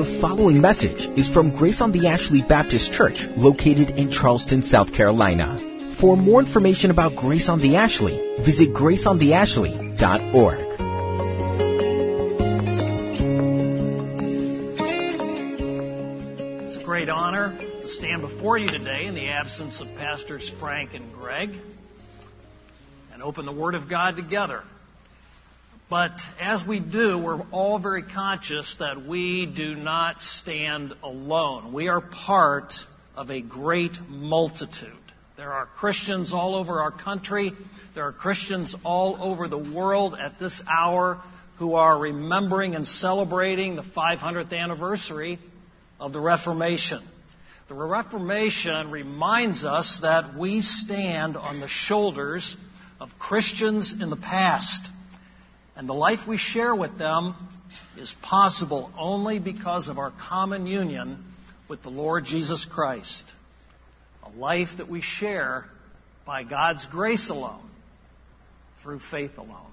The following message is from Grace on the Ashley Baptist Church, located in Charleston, South Carolina. For more information about Grace on the Ashley, visit graceontheashley.org. It's a great honor to stand before you today in the absence of Pastors Frank and Greg and open the Word of God together. But as we do, we're all very conscious that we do not stand alone. We are part of a great multitude. There are Christians all over our country. There are Christians all over the world at this hour who are remembering and celebrating the 500th anniversary of the Reformation. The Reformation reminds us that we stand on the shoulders of Christians in the past and the life we share with them is possible only because of our common union with the Lord Jesus Christ. A life that we share by God's grace alone, through faith alone.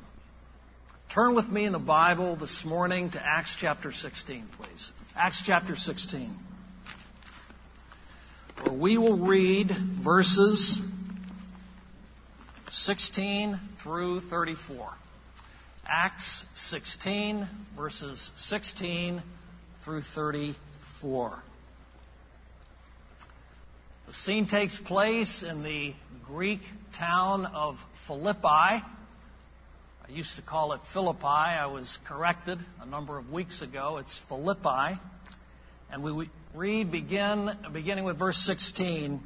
Turn with me in the Bible this morning to Acts chapter 16, please. Acts chapter 16. Where we will read verses 16 through 34. Acts 16, verses 16 through 34. The scene takes place in the Greek town of Philippi. I used to call it Philippi. I was corrected a number of weeks ago. It's Philippi. And we read begin, beginning with verse 16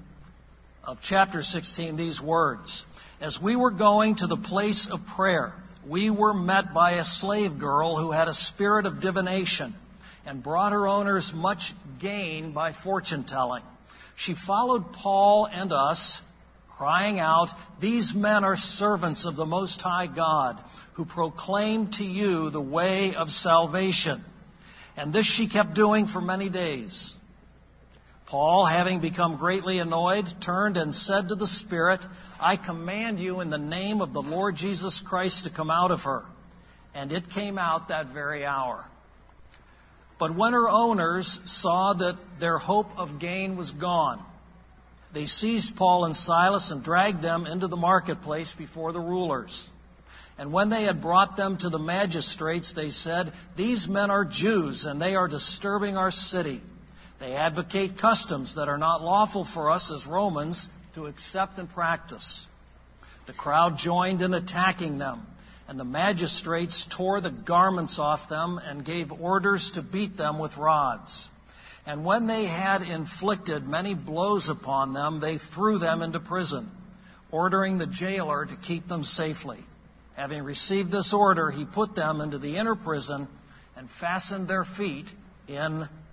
of chapter 16 these words. As we were going to the place of prayer, we were met by a slave girl who had a spirit of divination and brought her owners much gain by fortune telling. She followed Paul and us, crying out, These men are servants of the Most High God, who proclaim to you the way of salvation. And this she kept doing for many days. Paul, having become greatly annoyed, turned and said to the Spirit, I command you in the name of the Lord Jesus Christ to come out of her. And it came out that very hour. But when her owners saw that their hope of gain was gone, they seized Paul and Silas and dragged them into the marketplace before the rulers. And when they had brought them to the magistrates, they said, These men are Jews, and they are disturbing our city. They advocate customs that are not lawful for us as Romans to accept and practice. The crowd joined in attacking them, and the magistrates tore the garments off them and gave orders to beat them with rods. And when they had inflicted many blows upon them, they threw them into prison, ordering the jailer to keep them safely. Having received this order, he put them into the inner prison and fastened their feet in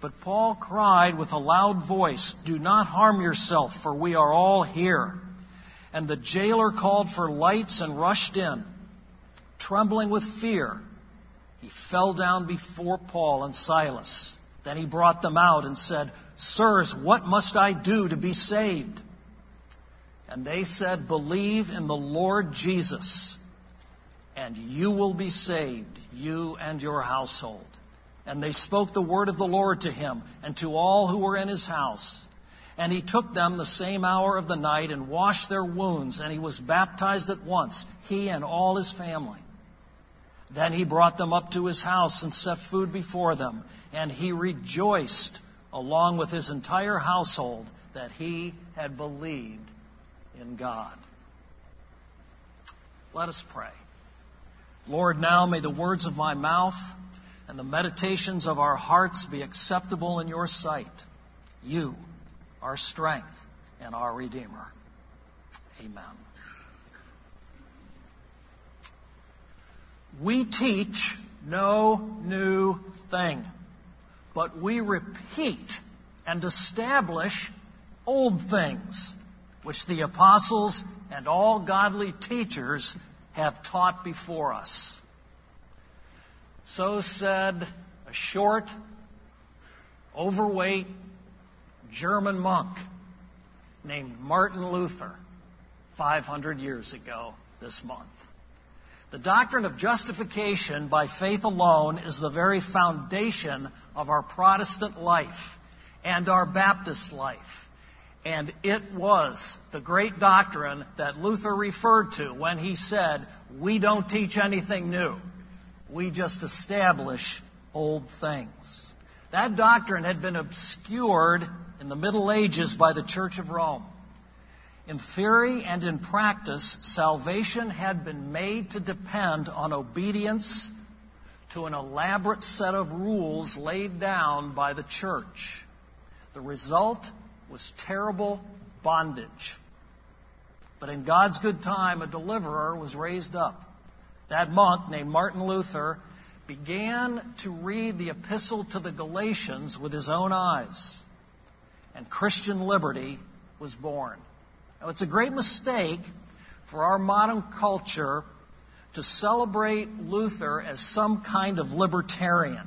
But Paul cried with a loud voice, Do not harm yourself, for we are all here. And the jailer called for lights and rushed in. Trembling with fear, he fell down before Paul and Silas. Then he brought them out and said, Sirs, what must I do to be saved? And they said, Believe in the Lord Jesus and you will be saved, you and your household. And they spoke the word of the Lord to him and to all who were in his house. And he took them the same hour of the night and washed their wounds, and he was baptized at once, he and all his family. Then he brought them up to his house and set food before them, and he rejoiced along with his entire household that he had believed in God. Let us pray. Lord, now may the words of my mouth and the meditations of our hearts be acceptable in your sight. You, our strength and our Redeemer. Amen. We teach no new thing, but we repeat and establish old things which the apostles and all godly teachers have taught before us. So said a short, overweight German monk named Martin Luther 500 years ago this month. The doctrine of justification by faith alone is the very foundation of our Protestant life and our Baptist life. And it was the great doctrine that Luther referred to when he said, We don't teach anything new. We just establish old things. That doctrine had been obscured in the Middle Ages by the Church of Rome. In theory and in practice, salvation had been made to depend on obedience to an elaborate set of rules laid down by the church. The result was terrible bondage. But in God's good time, a deliverer was raised up. That monk, named Martin Luther, began to read the epistle to the Galatians with his own eyes. And Christian liberty was born. Now, it's a great mistake for our modern culture to celebrate Luther as some kind of libertarian,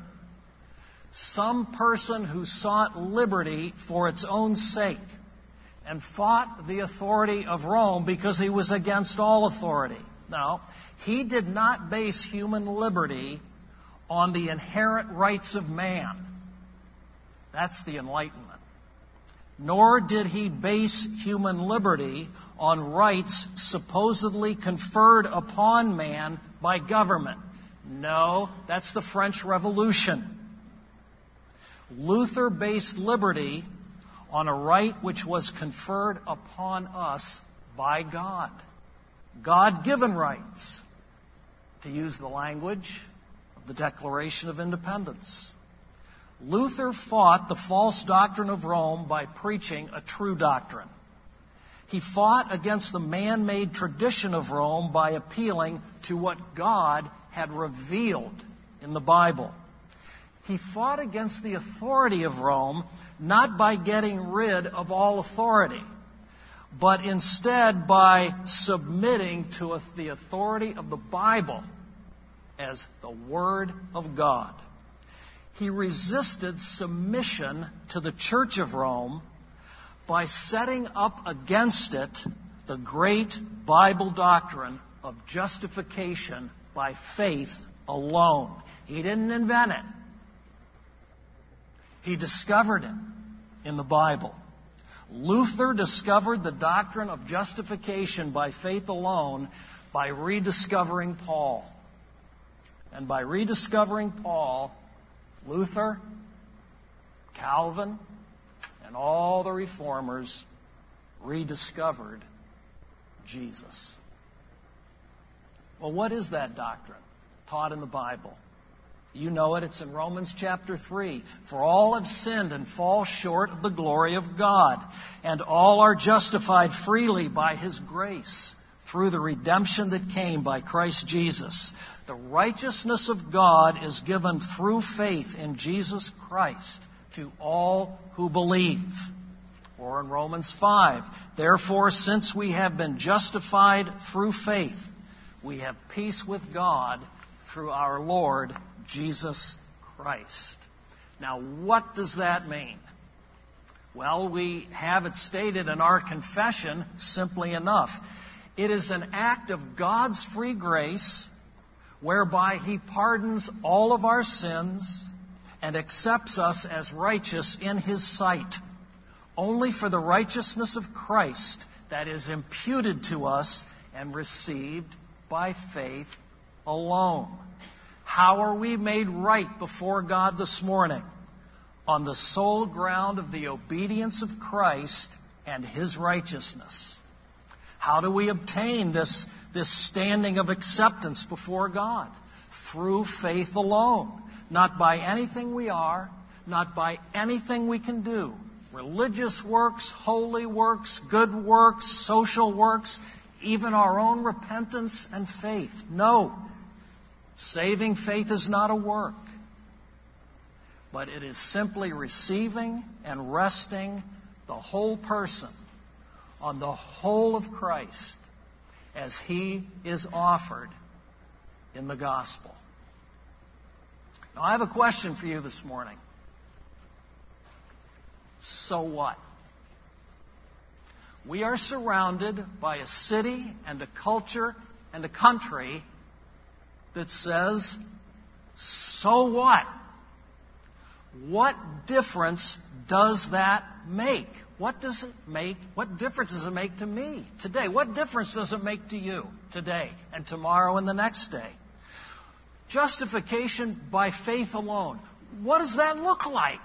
some person who sought liberty for its own sake and fought the authority of Rome because he was against all authority. No, he did not base human liberty on the inherent rights of man. That's the Enlightenment nor did he base human liberty on rights supposedly conferred upon man by government. No, that's the French Revolution. Luther based liberty on a right which was conferred upon us by God. God given rights, to use the language of the Declaration of Independence. Luther fought the false doctrine of Rome by preaching a true doctrine. He fought against the man made tradition of Rome by appealing to what God had revealed in the Bible. He fought against the authority of Rome not by getting rid of all authority, but instead by submitting to the authority of the Bible as the Word of God he resisted submission to the Church of Rome by setting up against it the great Bible doctrine of justification by faith alone. He didn't invent it. He discovered it in the Bible. Luther discovered the doctrine of justification by faith alone by rediscovering Paul. And by rediscovering Paul, Luther, Calvin, and all the reformers rediscovered Jesus. Well, what is that doctrine taught in the Bible? You know it. It's in Romans chapter 3. For all have sinned and fall short of the glory of God, and all are justified freely by His grace through the redemption that came by Christ Jesus. The righteousness of God is given through faith in Jesus Christ to all who believe. Or in Romans 5, therefore, since we have been justified through faith, we have peace with God through our Lord Jesus Christ. Now, what does that mean? Well, we have it stated in our confession simply enough. It is an act of God's free grace whereby He pardons all of our sins and accepts us as righteous in His sight. Only for the righteousness of Christ that is imputed to us and received by faith alone. How are we made right before God this morning? On the sole ground of the obedience of Christ and His righteousness. How do we obtain this, this standing of acceptance before God? Through faith alone. Not by anything we are, not by anything we can do. Religious works, holy works, good works, social works, even our own repentance and faith. No. Saving faith is not a work. but it is simply receiving and resting the whole person on the whole of Christ as he is offered in the gospel. Now, I have a question for you this morning. So what? We are surrounded by a city and a culture and a country that says, so what? What difference does that make? What does it make? What difference does it make to me today? What difference does it make to you today and tomorrow and the next day? Justification by faith alone. What does that look like?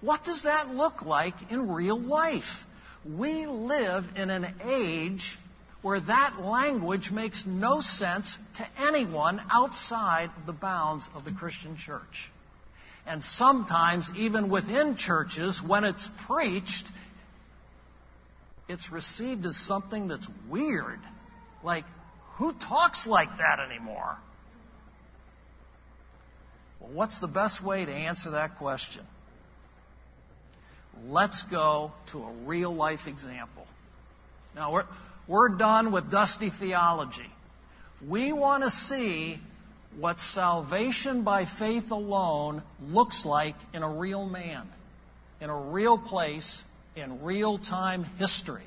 What does that look like in real life? We live in an age where that language makes no sense to anyone outside the bounds of the Christian church. And sometimes, even within churches, when it's preached, it's received as something that's weird. Like, who talks like that anymore? Well, what's the best way to answer that question? Let's go to a real life example. Now, we're, we're done with dusty theology. We want to see what salvation by faith alone looks like in a real man, in a real place, in real time history.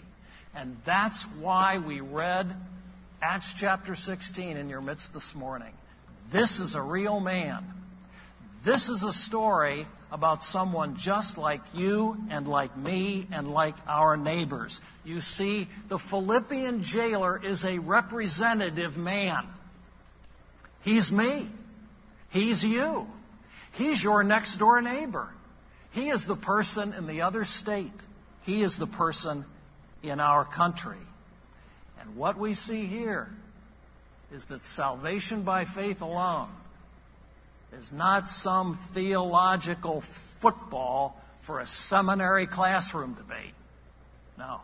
And that's why we read Acts chapter 16 in your midst this morning. This is a real man. This is a story about someone just like you and like me and like our neighbors. You see, the Philippian jailer is a representative man. He's me. He's you. He's your next door neighbor. He is the person in the other state. He is the person in our country. And what we see here is that salvation by faith alone is not some theological football for a seminary classroom debate. No.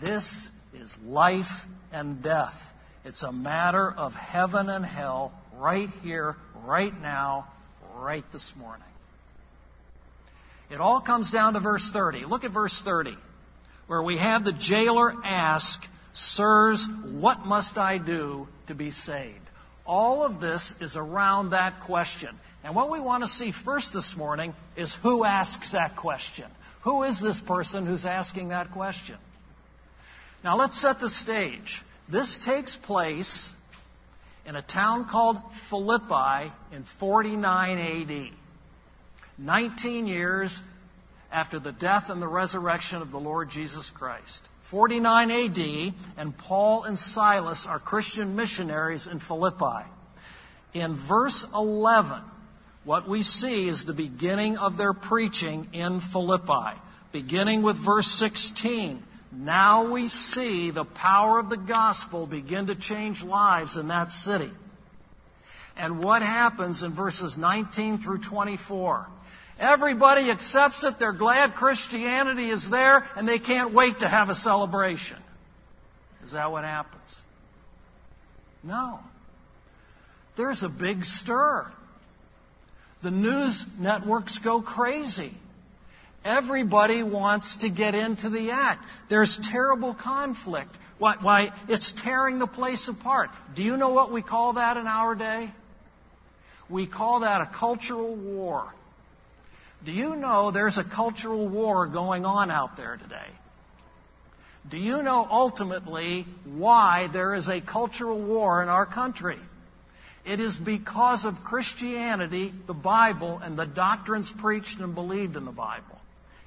This is life and death. It's a matter of heaven and hell right here, right now, right this morning. It all comes down to verse 30. Look at verse 30, where we have the jailer ask, Sirs, what must I do to be saved? All of this is around that question. And what we want to see first this morning is who asks that question. Who is this person who's asking that question? Now let's set the stage. This takes place in a town called Philippi in 49 AD. 19 years after the death and the resurrection of the Lord Jesus Christ. 49 AD, and Paul and Silas are Christian missionaries in Philippi. In verse 11, what we see is the beginning of their preaching in Philippi. Beginning with verse 16, now we see the power of the gospel begin to change lives in that city. And what happens in verses 19 through 24? Everybody accepts it. They're glad Christianity is there, and they can't wait to have a celebration. Is that what happens? No. There's a big stir. The news networks go crazy. Everybody wants to get into the act. There's terrible conflict. Why, why, it's tearing the place apart. Do you know what we call that in our day? We call that a cultural war. Do you know there's a cultural war going on out there today? Do you know ultimately why there is a cultural war in our country? It is because of Christianity, the Bible, and the doctrines preached and believed in the Bible.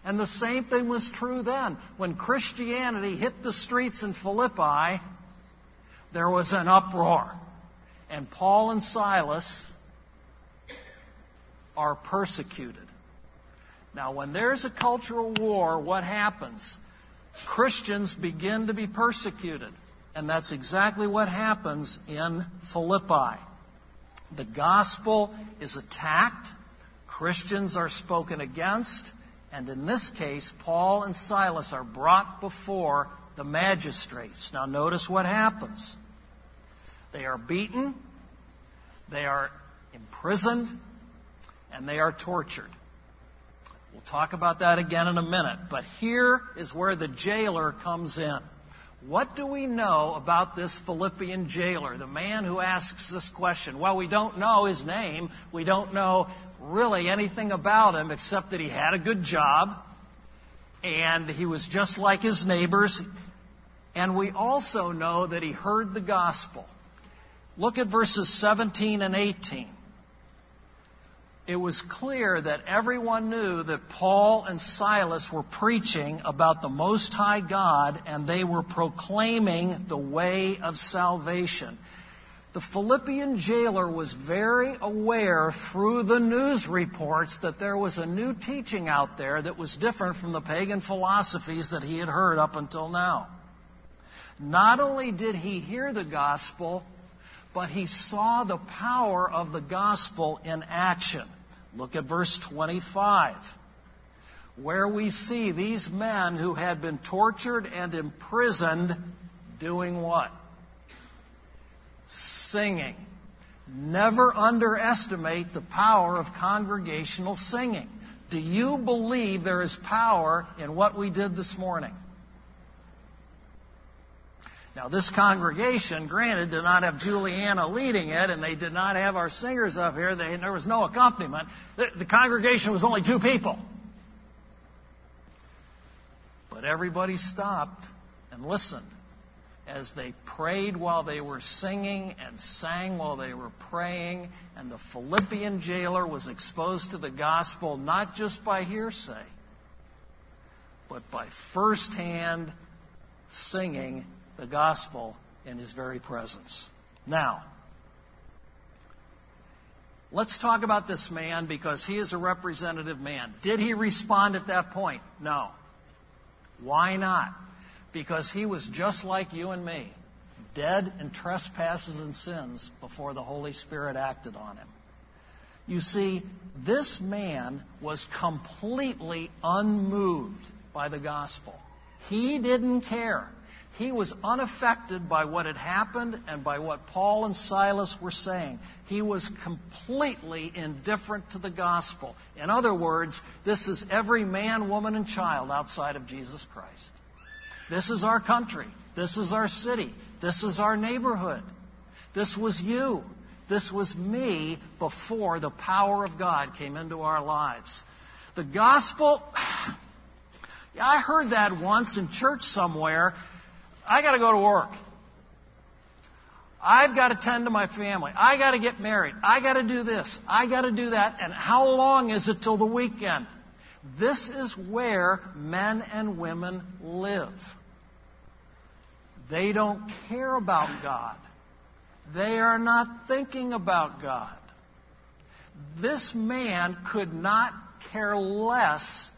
And the same thing was true then. When Christianity hit the streets in Philippi, there was an uproar. And Paul and Silas are persecuted. Now, when there's a cultural war, what happens? Christians begin to be persecuted. And that's exactly what happens in Philippi. The gospel is attacked, Christians are spoken against, and in this case, Paul and Silas are brought before the magistrates. Now, notice what happens. They are beaten, they are imprisoned, and they are tortured. We'll talk about that again in a minute. But here is where the jailer comes in. What do we know about this Philippian jailer, the man who asks this question? Well, we don't know his name. We don't know really anything about him except that he had a good job and he was just like his neighbors. And we also know that he heard the gospel. Look at verses 17 and 18 it was clear that everyone knew that Paul and Silas were preaching about the Most High God and they were proclaiming the way of salvation. The Philippian jailer was very aware through the news reports that there was a new teaching out there that was different from the pagan philosophies that he had heard up until now. Not only did he hear the gospel, but he saw the power of the gospel in action. Look at verse 25, where we see these men who had been tortured and imprisoned doing what? Singing. Never underestimate the power of congregational singing. Do you believe there is power in what we did this morning? Now, this congregation, granted, did not have Juliana leading it, and they did not have our singers up here. They, there was no accompaniment. The, the congregation was only two people. But everybody stopped and listened as they prayed while they were singing and sang while they were praying. And the Philippian jailer was exposed to the gospel not just by hearsay, but by firsthand singing the gospel in his very presence. Now, let's talk about this man because he is a representative man. Did he respond at that point? No. Why not? Because he was just like you and me, dead in trespasses and sins before the Holy Spirit acted on him. You see, this man was completely unmoved by the gospel. He didn't care. He was unaffected by what had happened and by what Paul and Silas were saying. He was completely indifferent to the gospel. In other words, this is every man, woman, and child outside of Jesus Christ. This is our country. This is our city. This is our neighborhood. This was you. This was me before the power of God came into our lives. The gospel, I heard that once in church somewhere, I got to go to work. I've got to tend to my family. I got to get married. I got to do this. I got to do that. And how long is it till the weekend? This is where men and women live. They don't care about God. They are not thinking about God. This man could not care less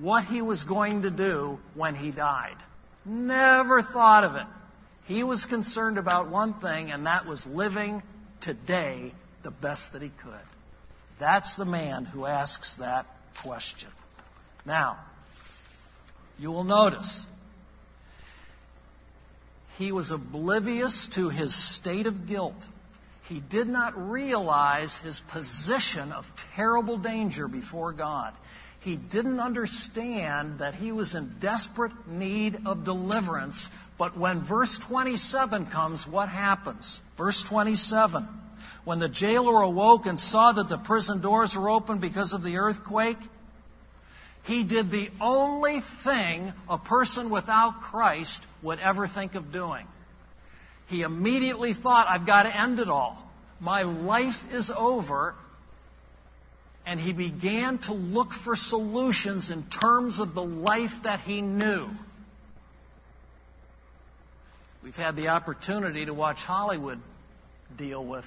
what he was going to do when he died. Never thought of it. He was concerned about one thing, and that was living today the best that he could. That's the man who asks that question. Now, you will notice he was oblivious to his state of guilt. He did not realize his position of terrible danger before God. He didn't understand that he was in desperate need of deliverance. But when verse 27 comes, what happens? Verse 27. When the jailer awoke and saw that the prison doors were open because of the earthquake, he did the only thing a person without Christ would ever think of doing. He immediately thought, I've got to end it all. My life is over and he began to look for solutions in terms of the life that he knew. We've had the opportunity to watch Hollywood deal with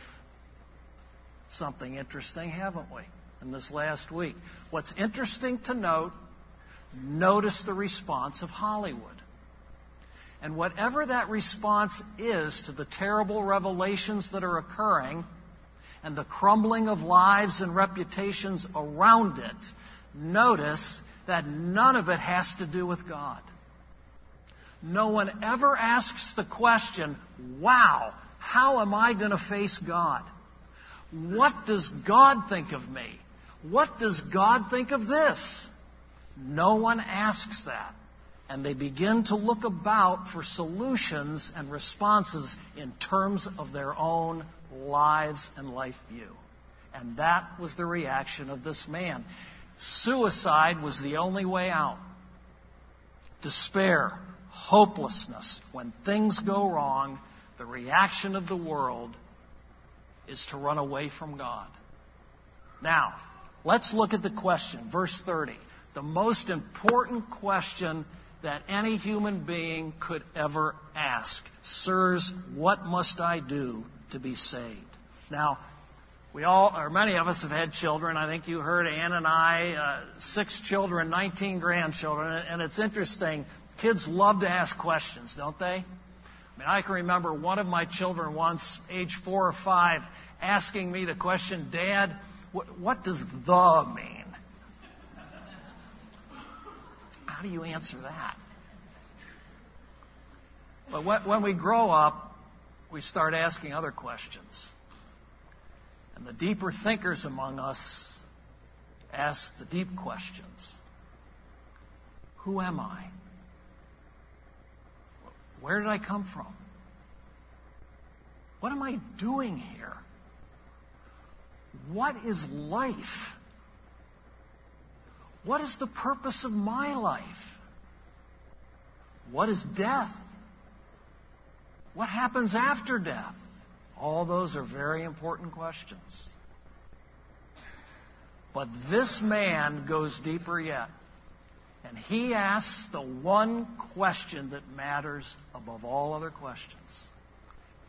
something interesting, haven't we, in this last week? What's interesting to note, notice the response of Hollywood. And whatever that response is to the terrible revelations that are occurring, and the crumbling of lives and reputations around it, notice that none of it has to do with God. No one ever asks the question, wow, how am I going to face God? What does God think of me? What does God think of this? No one asks that. And they begin to look about for solutions and responses in terms of their own lives and life view. And that was the reaction of this man. Suicide was the only way out. Despair, hopelessness, when things go wrong, the reaction of the world is to run away from God. Now, let's look at the question, verse 30. The most important question that any human being could ever ask. Sirs, what must I do to be saved? Now, we all, or many of us have had children. I think you heard Ann and I, uh, six children, 19 grandchildren, and it's interesting. Kids love to ask questions, don't they? I mean, I can remember one of my children once, age four or five, asking me the question, Dad, what, what does the mean? How do you answer that? But when we grow up, we start asking other questions. And the deeper thinkers among us ask the deep questions Who am I? Where did I come from? What am I doing here? What is life? What is the purpose of my life? What is death? What happens after death? All those are very important questions. But this man goes deeper yet. And he asks the one question that matters above all other questions.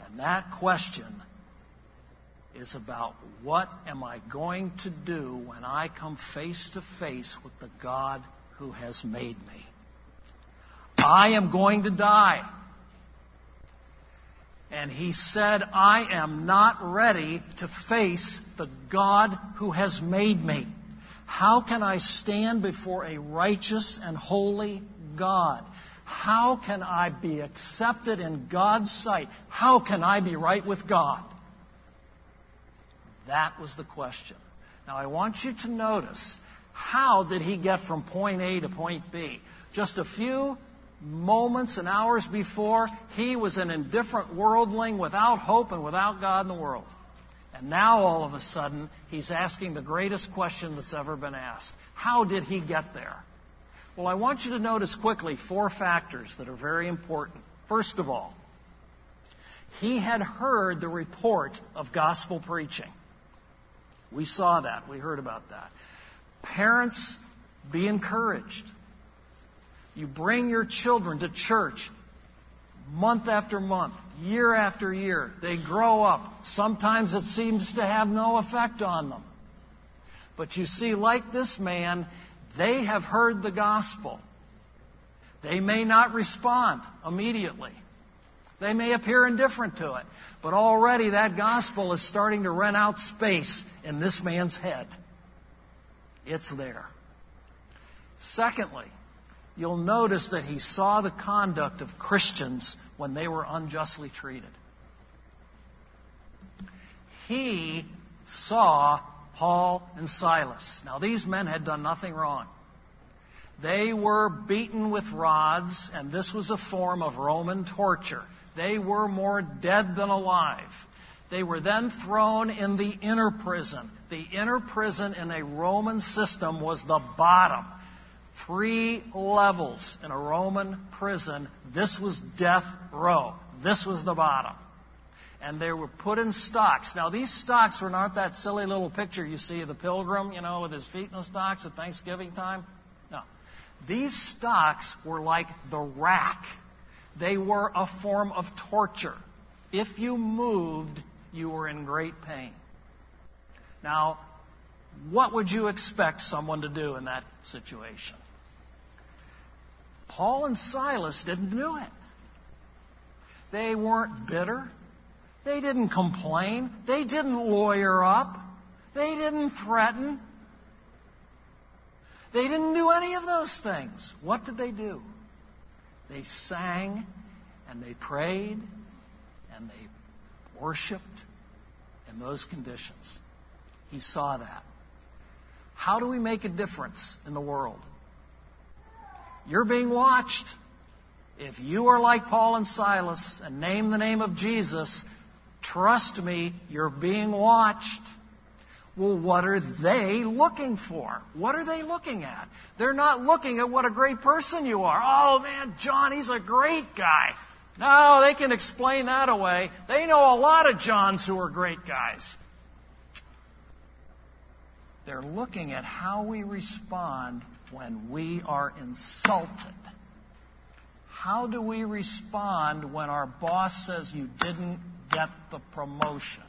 And that question is about what am I going to do when I come face to face with the God who has made me? I am going to die. And he said, I am not ready to face the God who has made me. How can I stand before a righteous and holy God? How can I be accepted in God's sight? How can I be right with God? That was the question. Now I want you to notice how did he get from point A to point B? Just a few moments and hours before, he was an indifferent worldling without hope and without God in the world. And now all of a sudden, he's asking the greatest question that's ever been asked. How did he get there? Well, I want you to notice quickly four factors that are very important. First of all, he had heard the report of gospel preaching. We saw that. We heard about that. Parents, be encouraged. You bring your children to church month after month, year after year. They grow up. Sometimes it seems to have no effect on them. But you see, like this man, they have heard the gospel. They may not respond immediately. They may appear indifferent to it. But already that gospel is starting to rent out space in this man's head. It's there. Secondly, you'll notice that he saw the conduct of Christians when they were unjustly treated. He saw Paul and Silas. Now, these men had done nothing wrong. They were beaten with rods, and this was a form of Roman torture. They were more dead than alive. They were then thrown in the inner prison. The inner prison in a Roman system was the bottom three levels in a Roman prison. This was death row. This was the bottom. And they were put in stocks. Now, these stocks were not that silly little picture you see of the pilgrim, you know, with his feet in the stocks at Thanksgiving time. No. These stocks were like the rack. They were a form of torture. If you moved, you were in great pain. Now, what would you expect someone to do in that situation? Paul and Silas didn't do it. They weren't bitter. They didn't complain. They didn't lawyer up. They didn't threaten. They didn't do any of those things. What did they do? They sang and they prayed and they worshiped in those conditions. He saw that. How do we make a difference in the world? You're being watched. If you are like Paul and Silas and name the name of Jesus, trust me, you're being watched. Well, what are they looking for? What are they looking at? They're not looking at what a great person you are. Oh man, John, he's a great guy. No, they can explain that away. They know a lot of Johns who are great guys. They're looking at how we respond when we are insulted. How do we respond when our boss says you didn't get the promotion?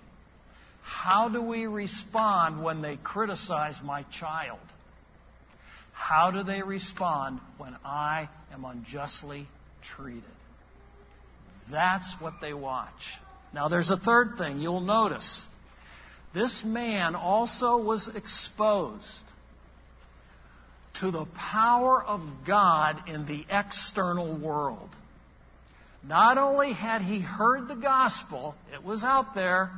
How do we respond when they criticize my child? How do they respond when I am unjustly treated? That's what they watch. Now, there's a third thing you'll notice. This man also was exposed to the power of God in the external world. Not only had he heard the gospel, it was out there,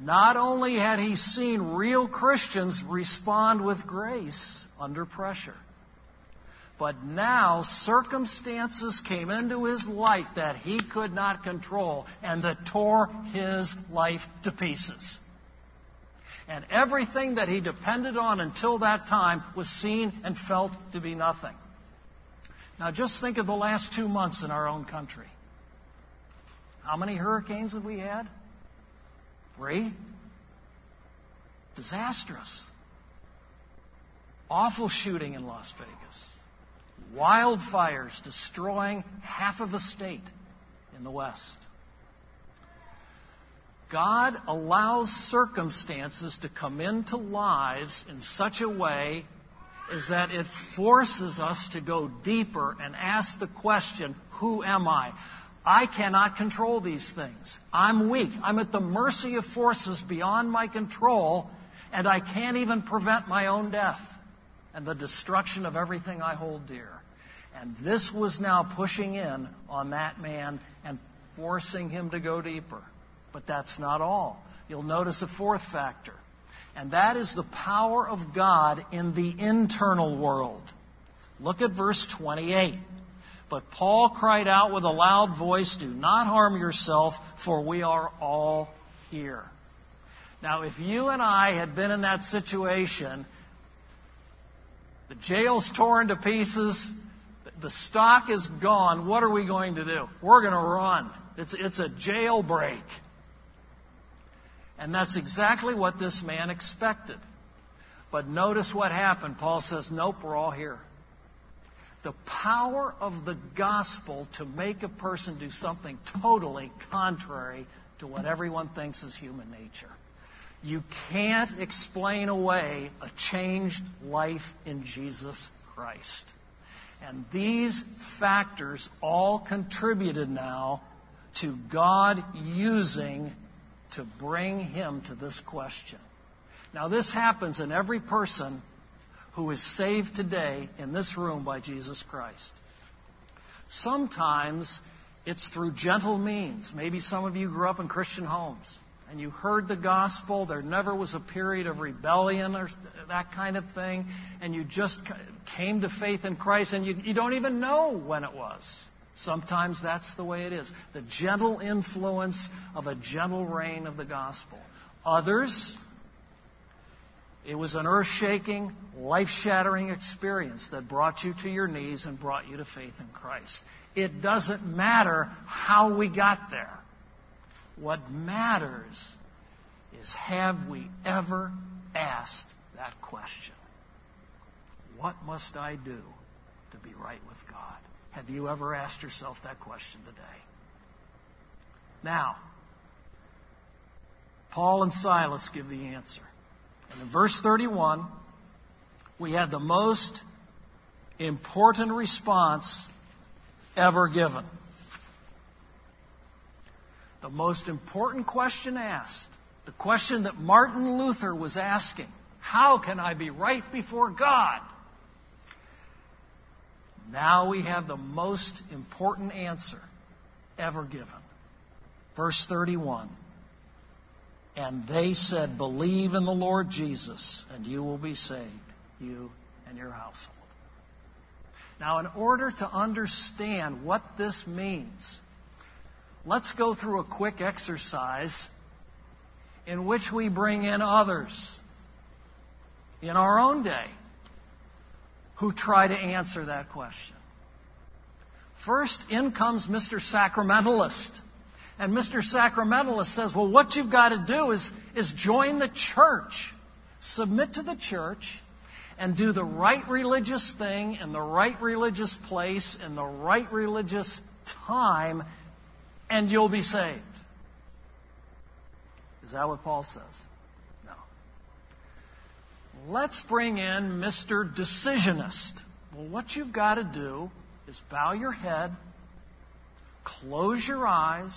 not only had he seen real Christians respond with grace under pressure, but now circumstances came into his life that he could not control and that tore his life to pieces. And everything that he depended on until that time was seen and felt to be nothing. Now just think of the last two months in our own country. How many hurricanes have we had? Three? Disastrous. Awful shooting in Las Vegas. Wildfires destroying half of the state in the West. God allows circumstances to come into lives in such a way as that it forces us to go deeper and ask the question, Who am I? I cannot control these things. I'm weak. I'm at the mercy of forces beyond my control, and I can't even prevent my own death and the destruction of everything I hold dear. And this was now pushing in on that man and forcing him to go deeper. But that's not all. You'll notice a fourth factor, and that is the power of God in the internal world. Look at verse 28. But Paul cried out with a loud voice, Do not harm yourself, for we are all here. Now, if you and I had been in that situation, the jail's torn to pieces, the stock is gone, what are we going to do? We're going to run. It's, it's a jailbreak. And that's exactly what this man expected. But notice what happened. Paul says, Nope, we're all here. The power of the gospel to make a person do something totally contrary to what everyone thinks is human nature. You can't explain away a changed life in Jesus Christ. And these factors all contributed now to God using to bring him to this question. Now, this happens in every person who is saved today in this room by Jesus Christ. Sometimes it's through gentle means. Maybe some of you grew up in Christian homes and you heard the gospel. There never was a period of rebellion or that kind of thing. And you just came to faith in Christ and you, you don't even know when it was. Sometimes that's the way it is. The gentle influence of a gentle rain of the gospel. Others, it was an earth shaking, life shattering experience that brought you to your knees and brought you to faith in Christ. It doesn't matter how we got there. What matters is have we ever asked that question? What must I do to be right with God? Have you ever asked yourself that question today? Now, Paul and Silas give the answer. And in verse 31, we had the most important response ever given. The most important question asked, the question that Martin Luther was asking How can I be right before God? Now we have the most important answer ever given. Verse 31 And they said, Believe in the Lord Jesus, and you will be saved, you and your household. Now, in order to understand what this means, let's go through a quick exercise in which we bring in others in our own day who try to answer that question. First, in comes Mr. Sacramentalist. And Mr. Sacramentalist says, well, what you've got to do is, is join the church, submit to the church, and do the right religious thing in the right religious place in the right religious time, and you'll be saved. Is that what Paul says? Let's bring in Mr. Decisionist. Well, what you've got to do is bow your head, close your eyes,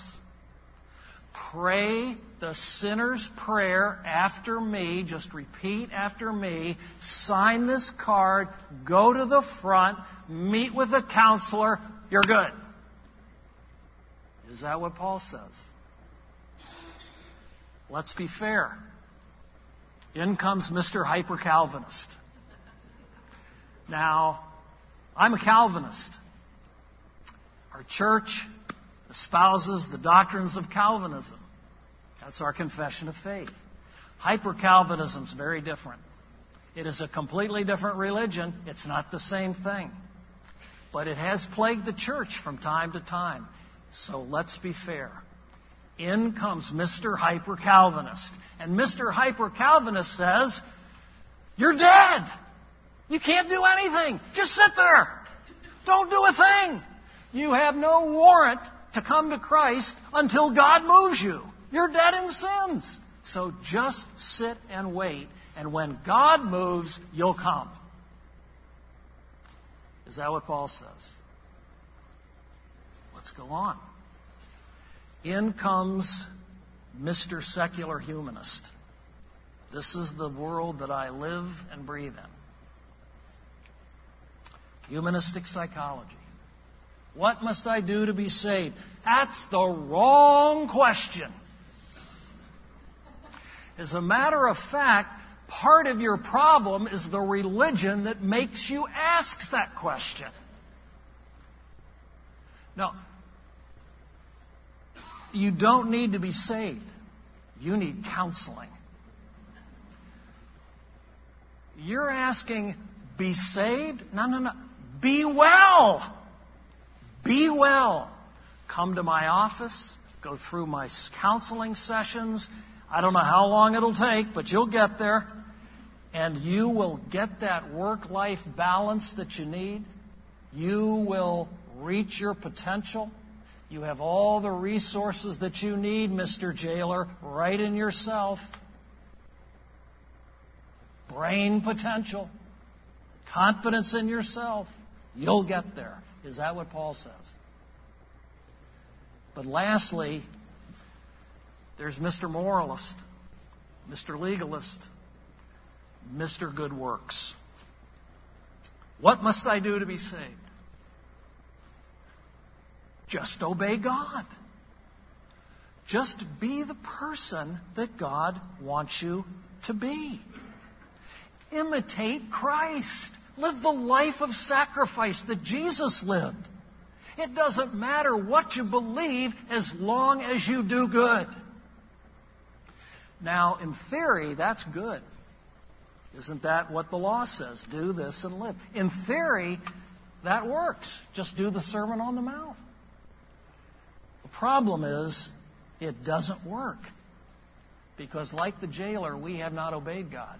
pray the sinner's prayer after me. Just repeat after me. Sign this card. Go to the front. Meet with a counselor. You're good. Is that what Paul says? Let's be fair. In comes Mr. Hyper Calvinist. Now, I'm a Calvinist. Our church espouses the doctrines of Calvinism. That's our confession of faith. Hyper Calvinism is very different. It is a completely different religion. It's not the same thing. But it has plagued the church from time to time. So let's be fair. In comes Mr. Hyper Calvinist. And Mr. Hyper Calvinist says, You're dead. You can't do anything. Just sit there. Don't do a thing. You have no warrant to come to Christ until God moves you. You're dead in sins. So just sit and wait, and when God moves, you'll come. Is that what Paul says? Let's go on. In comes Mr. Secular Humanist. This is the world that I live and breathe in. Humanistic psychology. What must I do to be saved? That's the wrong question. As a matter of fact, part of your problem is the religion that makes you ask that question. Now, you don't need to be saved. You need counseling. You're asking, be saved? No, no, no. Be well. Be well. Come to my office, go through my counseling sessions. I don't know how long it'll take, but you'll get there. And you will get that work life balance that you need. You will reach your potential. You have all the resources that you need, Mr. Jailer, right in yourself. Brain potential, confidence in yourself. You'll get there. Is that what Paul says? But lastly, there's Mr. Moralist, Mr. Legalist, Mr. Good Works. What must I do to be saved? Just obey God. Just be the person that God wants you to be. Imitate Christ. Live the life of sacrifice that Jesus lived. It doesn't matter what you believe as long as you do good. Now, in theory, that's good. Isn't that what the law says? Do this and live. In theory, that works. Just do the Sermon on the Mount. Problem is, it doesn't work. Because, like the jailer, we have not obeyed God.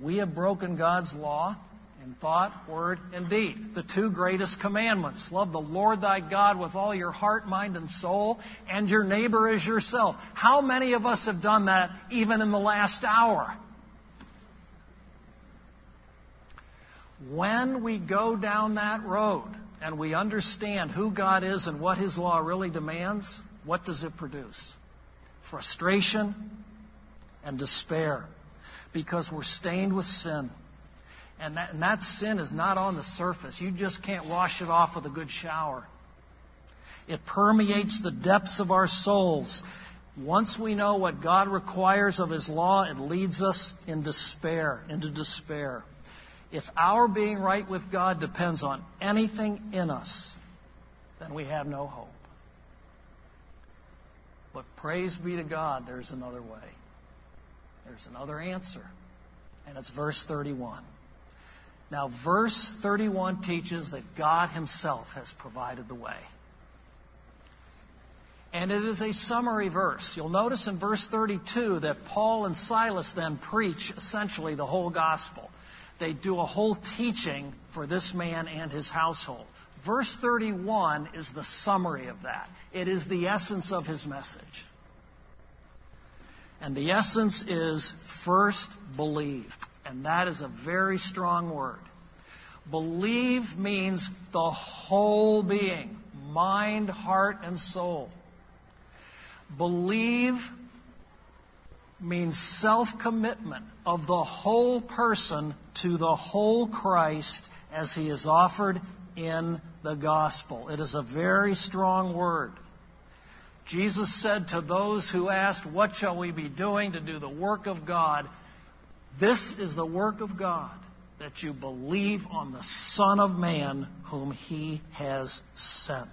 We have broken God's law in thought, word, and deed. The two greatest commandments. Love the Lord thy God with all your heart, mind, and soul, and your neighbor as yourself. How many of us have done that even in the last hour? When we go down that road and we understand who God is and what his law really demands, what does it produce? Frustration and despair because we're stained with sin. And that, and that sin is not on the surface. You just can't wash it off with a good shower. It permeates the depths of our souls. Once we know what God requires of His law, it leads us in despair, into despair. If our being right with God depends on anything in us, then we have no hope. But praise be to God, there's another way. There's another answer. And it's verse 31. Now, verse 31 teaches that God Himself has provided the way. And it is a summary verse. You'll notice in verse 32 that Paul and Silas then preach essentially the whole gospel. They do a whole teaching for this man and his household. Verse 31 is the summary of that. It is the essence of his message. And the essence is first believe. And that is a very strong word. Believe means the whole being mind, heart, and soul. Believe means self commitment of the whole person to the whole Christ as he is offered in the gospel. It is a very strong word. Jesus said to those who asked, What shall we be doing to do the work of God? This is the work of God, that you believe on the Son of Man whom he has sent.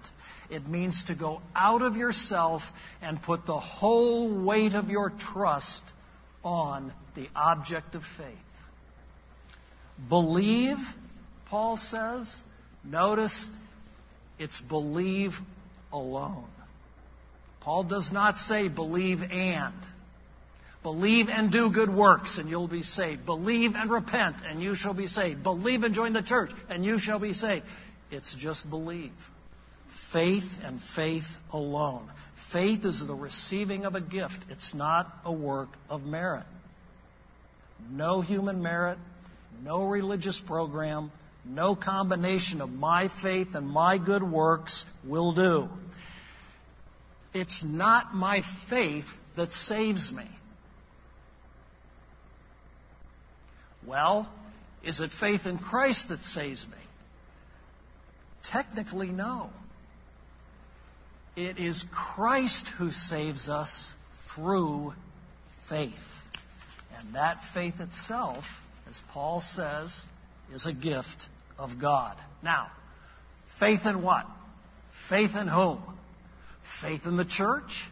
It means to go out of yourself and put the whole weight of your trust on the object of faith. Believe, Paul says. Notice it's believe alone. Paul does not say believe and. Believe and do good works and you'll be saved. Believe and repent and you shall be saved. Believe and join the church and you shall be saved. It's just believe. Faith and faith alone. Faith is the receiving of a gift, it's not a work of merit. No human merit, no religious program, no combination of my faith and my good works will do. It's not my faith that saves me. Well, is it faith in Christ that saves me? Technically, no. It is Christ who saves us through faith. And that faith itself, as Paul says, is a gift of God. Now, faith in what? Faith in whom? Faith in the church?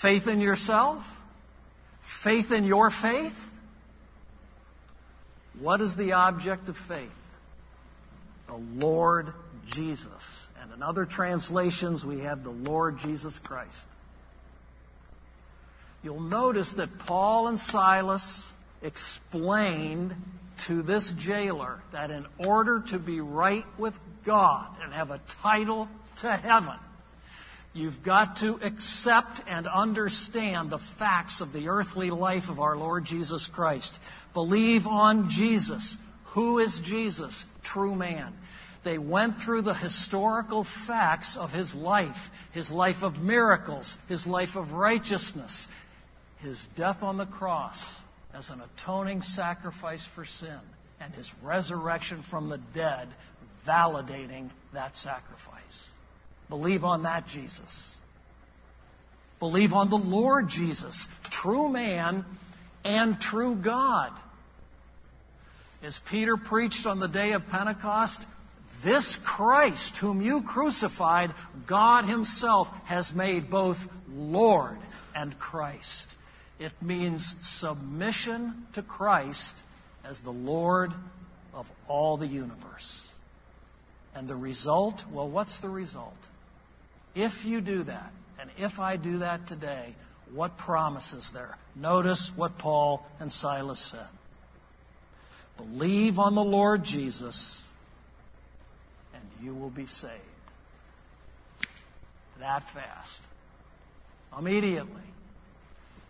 Faith in yourself? Faith in your faith? What is the object of faith? The Lord Jesus. And in other translations, we have the Lord Jesus Christ. You'll notice that Paul and Silas explained to this jailer that in order to be right with God and have a title to heaven, you've got to accept and understand the facts of the earthly life of our Lord Jesus Christ. Believe on Jesus. Who is Jesus? True man. They went through the historical facts of his life, his life of miracles, his life of righteousness, his death on the cross as an atoning sacrifice for sin, and his resurrection from the dead, validating that sacrifice. Believe on that Jesus. Believe on the Lord Jesus, true man and true God. As Peter preached on the day of Pentecost, this Christ, whom you crucified, God Himself has made both Lord and Christ. It means submission to Christ as the Lord of all the universe. And the result, well, what's the result? If you do that, and if I do that today, what promise is there? Notice what Paul and Silas said. Believe on the Lord Jesus, you will be saved. That fast. Immediately.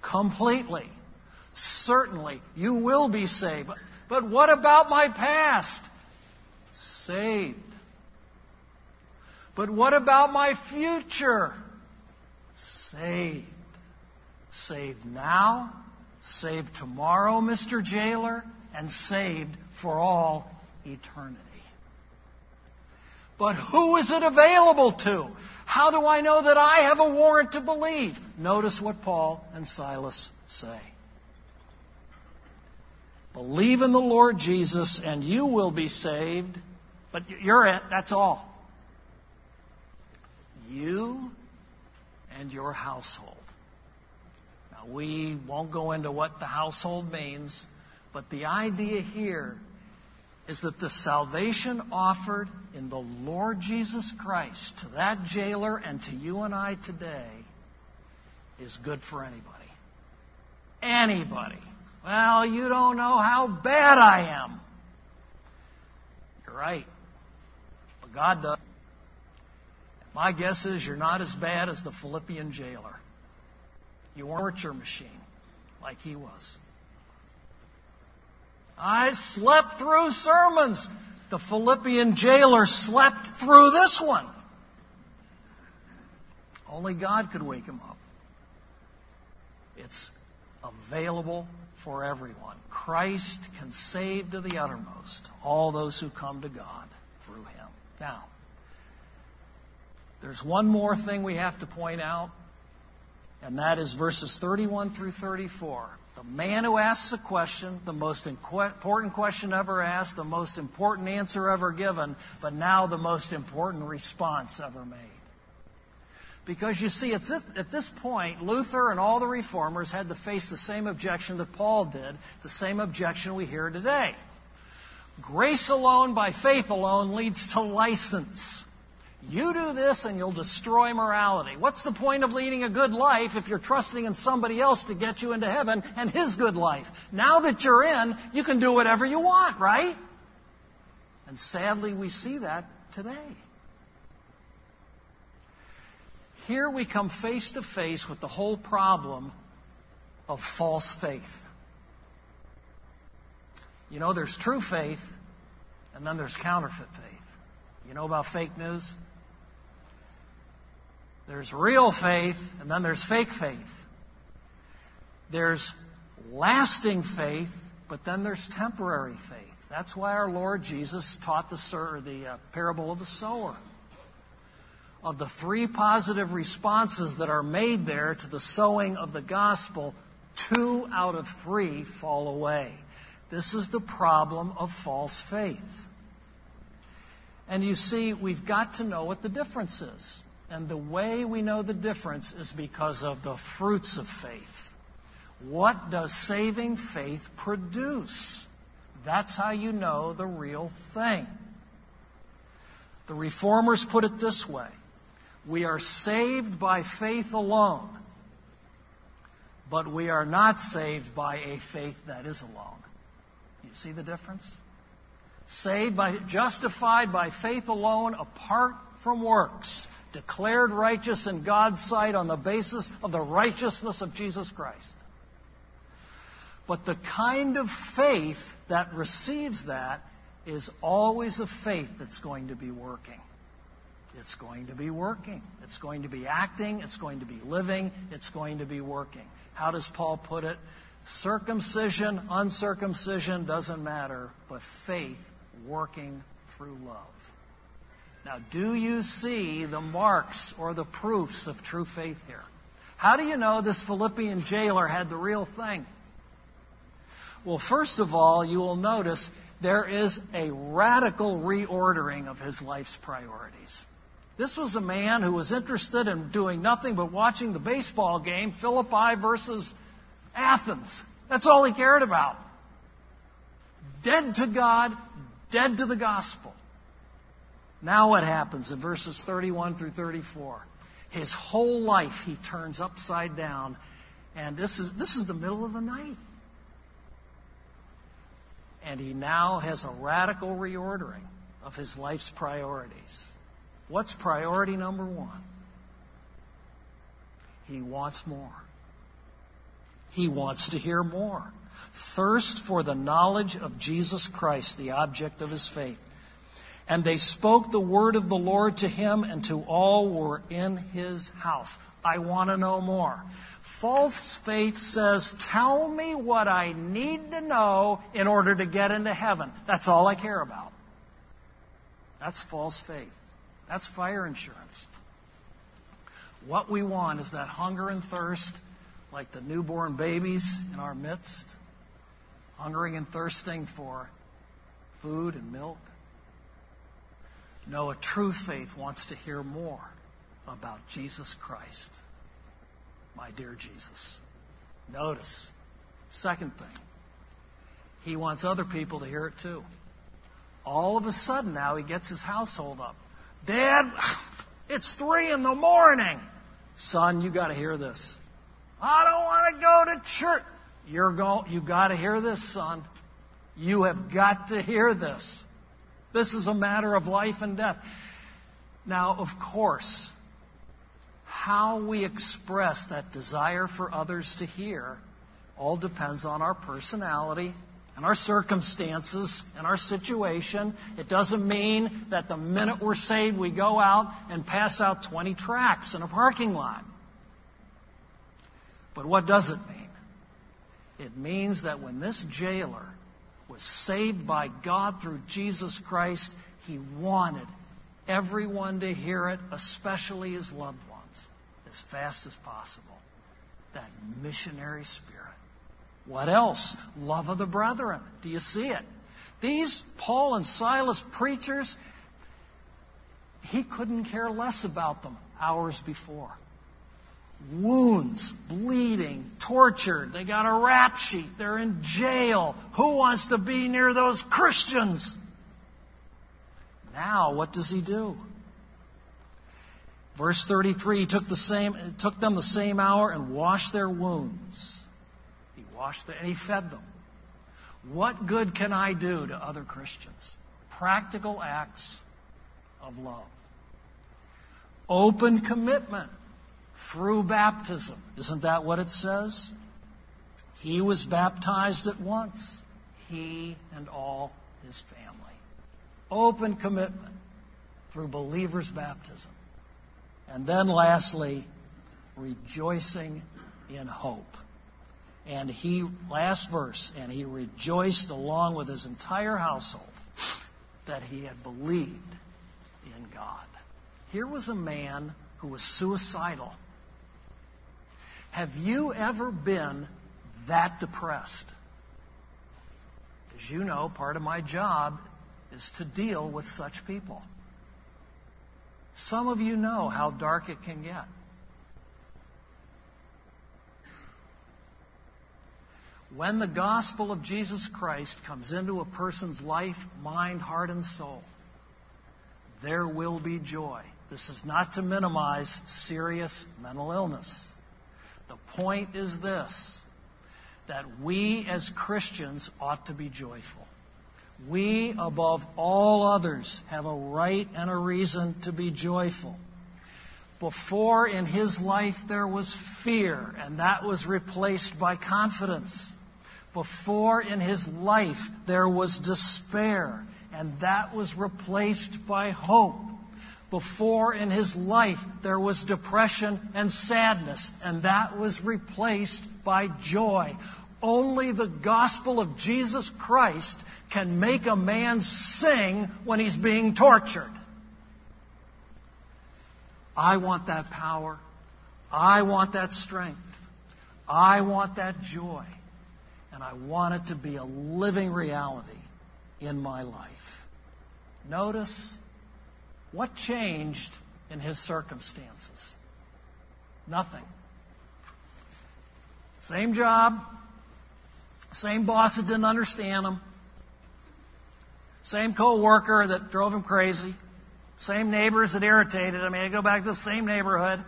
Completely. Certainly, you will be saved. But, what about my past? Saved. But what about my future? Saved. Saved now, saved tomorrow, Mr. Jailer, and saved for all eternity. But who is it available to? How do I know that I have a warrant to believe? Notice what Paul and Silas say. Believe in the Lord Jesus and you will be saved. But you're it, that's all. You and your household. Now, we won't go into what the household means, but the idea here is that the salvation offered in the Lord Jesus Christ to that jailer and to you and I today is good for anybody. Anybody. Well, you don't know how bad I am. You're right. But God does. My guess is you're not as bad as the Philippian jailer. You weren't torture machine like he was. I slept through sermons. The Philippian jailer slept through this one. Only God could wake him up. It's available for everyone. Christ can save to the uttermost all those who come to God through him. Now, there's one more thing we have to point out, and that is verses 31 through 34. The man who asks the question, the most important question ever asked, the most important answer ever given, but now the most important response ever made. Because you see, at this point, Luther and all the reformers had to face the same objection that Paul did, the same objection we hear today. Grace alone by faith alone leads to license. You do this and you'll destroy morality. What's the point of leading a good life if you're trusting in somebody else to get you into heaven and his good life? Now that you're in, you can do whatever you want, right? And sadly, we see that today. Here we come face to face with the whole problem of false faith. You know, there's true faith, and then there's counterfeit faith. You know about fake news? There's real faith, and then there's fake faith. There's lasting faith, but then there's temporary faith. That's why our Lord Jesus taught the, the uh, parable of the sower of the three positive responses that are made there to the sowing of the gospel, two out of three fall away. This is the problem of false faith. And you see, we've got to know what the difference is. And the way we know the difference is because of the fruits of faith. What does saving faith produce? That's how you know the real thing. The reformers put it this way we are saved by faith alone, but we are not saved by a faith that is alone. You see the difference? Saved by, justified by faith alone, apart from works, declared righteous in God's sight on the basis of the righteousness of Jesus Christ. But the kind of faith that receives that is always a faith that's going to be working. It's going to be working. It's going to be acting. It's going to be living. It's going to be working. How does Paul put it? Circumcision, uncircumcision doesn't matter, but faith working through love. Now, do you see the marks or the proofs of true faith here? How do you know this Philippian jailer had the real thing? Well, first of all, you will notice there is a radical reordering of his life's priorities. This was a man who was interested in doing nothing but watching the baseball game, Philippi versus Athens. That's all he cared about. Dead to God, dead to the gospel. Now what happens in verses 31 through 34? His whole life he turns upside down, and this is, this is the middle of the night. And he now has a radical reordering of his life's priorities. What's priority number one? He wants more. He wants to hear more. Thirst for the knowledge of Jesus Christ, the object of his faith. And they spoke the word of the Lord to him and to all who were in his house. I want to know more. False faith says, Tell me what I need to know in order to get into heaven. That's all I care about. That's false faith. That's fire insurance. What we want is that hunger and thirst, like the newborn babies in our midst, hungering and thirsting for food and milk. No, a true faith wants to hear more about Jesus Christ, my dear Jesus. Notice, second thing, he wants other people to hear it too. All of a sudden now he gets his household up. Dad, it's three in the morning. Son, you got to hear this. I don't want to go to church. You're go, you got to hear this, son. You have got to hear this. This is a matter of life and death. Now, of course, how we express that desire for others to hear all depends on our personality and our circumstances and our situation. It doesn't mean that the minute we're saved, we go out and pass out 20 tracts in a parking lot. But what does it mean? It means that when this jailer was saved by God through Jesus Christ, he wanted everyone to hear it, especially his loved ones, as fast as possible. That missionary spirit. What else? Love of the brethren. Do you see it? These Paul and Silas preachers, he couldn't care less about them hours before. Wounds, bleeding, tortured. They got a rap sheet. They're in jail. Who wants to be near those Christians? Now, what does he do? Verse 33 he took, the same, took them the same hour and washed their wounds He washed them, and he fed them. What good can I do to other Christians? Practical acts of love. Open commitment through baptism. Isn't that what it says? He was baptized at once, he and all his family. Open commitment through believers' baptism. And then lastly, rejoicing in hope. And he, last verse, and he rejoiced along with his entire household that he had believed in God. Here was a man who was suicidal. Have you ever been that depressed? As you know, part of my job is to deal with such people. Some of you know how dark it can get. When the gospel of Jesus Christ comes into a person's life, mind, heart, and soul, there will be joy. This is not to minimize serious mental illness. The point is this that we as Christians ought to be joyful. We, above all others, have a right and a reason to be joyful. Before in his life there was fear, and that was replaced by confidence. Before in his life there was despair, and that was replaced by hope. Before in his life there was depression and sadness, and that was replaced by joy. Only the gospel of Jesus Christ can make a man sing when he's being tortured. I want that power. I want that strength. I want that joy and I want it to be a living reality in my life. Notice what changed in his circumstances? Nothing. Same job, same boss that didn't understand him, same co-worker that drove him crazy, same neighbors that irritated him. I go back to the same neighborhood,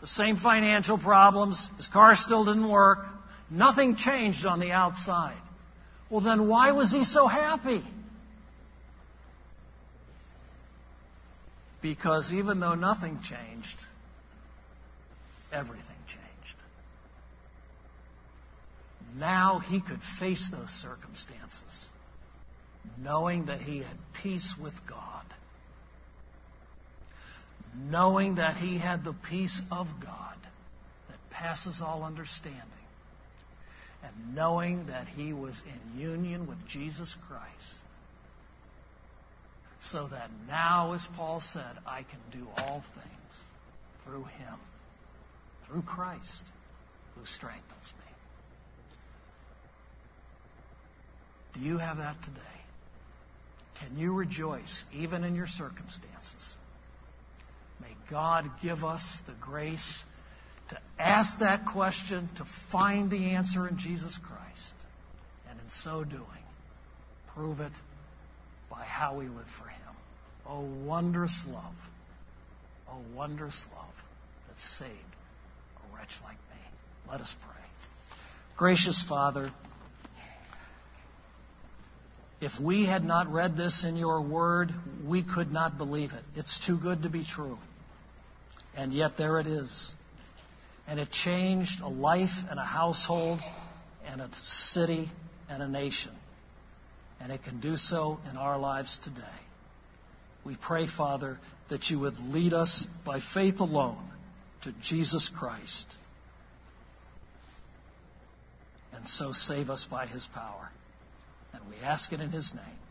the same financial problems. His car still didn't work. Nothing changed on the outside. Well, then why was he so happy? Because even though nothing changed, everything changed. Now he could face those circumstances, knowing that he had peace with God, knowing that he had the peace of God that passes all understanding and knowing that he was in union with Jesus Christ. So that now, as Paul said, I can do all things through Him, through Christ, who strengthens me. Do you have that today? Can you rejoice even in your circumstances? May God give us the grace to ask that question, to find the answer in Jesus Christ, and in so doing, prove it by how we live for Him. Oh, wondrous love. Oh, wondrous love that saved a wretch like me. Let us pray. Gracious Father, if we had not read this in your word, we could not believe it. It's too good to be true. And yet there it is. And it changed a life and a household and a city and a nation. And it can do so in our lives today. We pray, Father, that you would lead us by faith alone to Jesus Christ. And so save us by his power. And we ask it in his name.